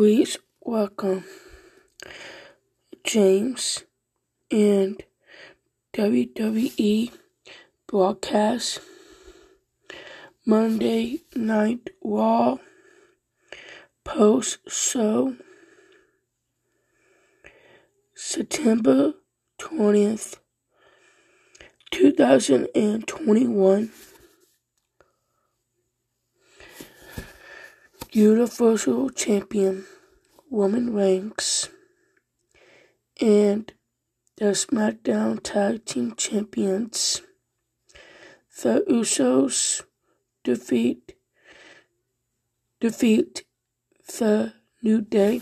Please welcome James and WWE broadcast Monday Night Raw post show September 20th, 2021. Universal Champion Roman Reigns and the SmackDown Tag Team Champions, the Usos, defeat defeat the New Day.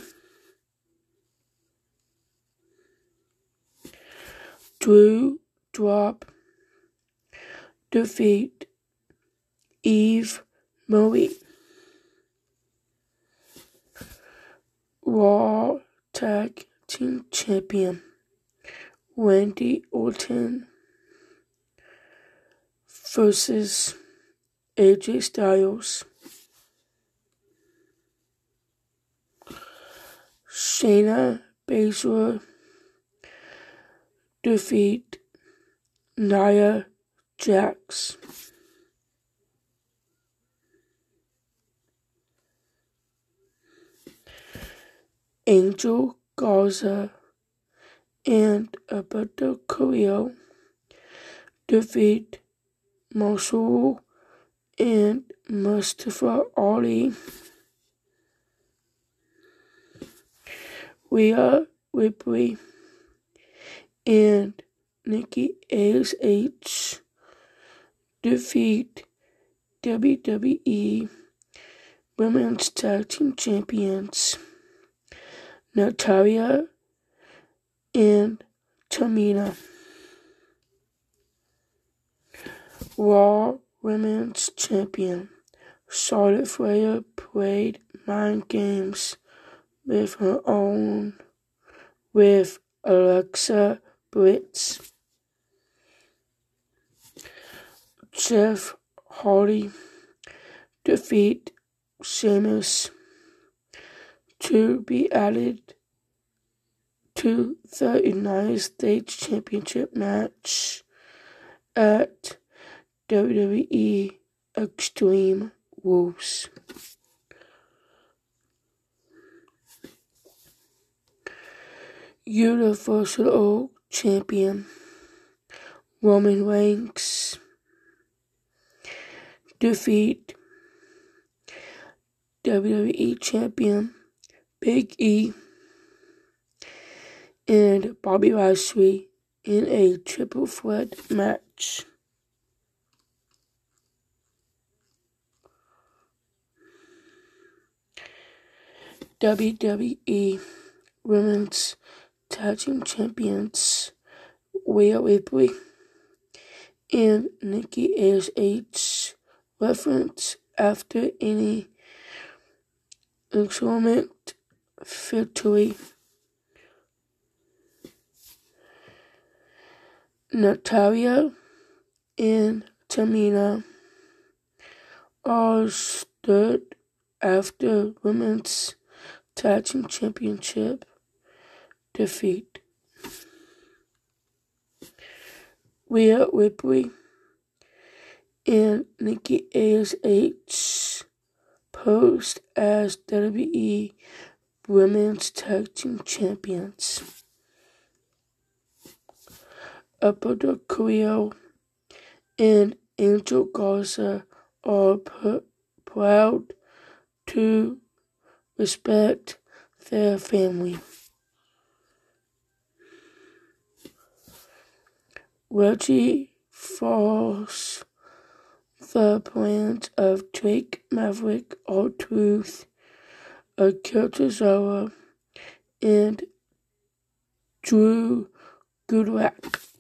Drew drop defeat Eva Marie. Raw Tag Team Champion Randy Orton versus AJ Styles. Shayna Baszler defeat Nia Jax. Angel Garza and Humberto Carrillo defeat Marshall and Mustafa Ali. Rhea Ripley and Nikki ASH defeat WWE Women's Tag Team Champions Natalya and Tamina. Raw Women's Champion Charlotte Flair played mind games with her own with Alexa Bliss. Jeff Hardy defeat Sheamus to be added to the United States Championship match at WWE Extreme Rules. Universal Champion Roman Reigns defeat WWE Champion Big E and Bobby Lashley in a triple threat match. WWE Women's Tag Team Champions Rhea Ripley and Nikki ASH reference after any excellent victory. Natalya and Tamina are stood after women's tag team championship defeat. Rhea Ripley and Nikki ASH posed as WWE Women's Tag Team Champions. Humberto and Angel Garza are p- proud to respect their family. Reggie falls the plans of Drake Maverick, R-Truth, Akira and Drew Gulak.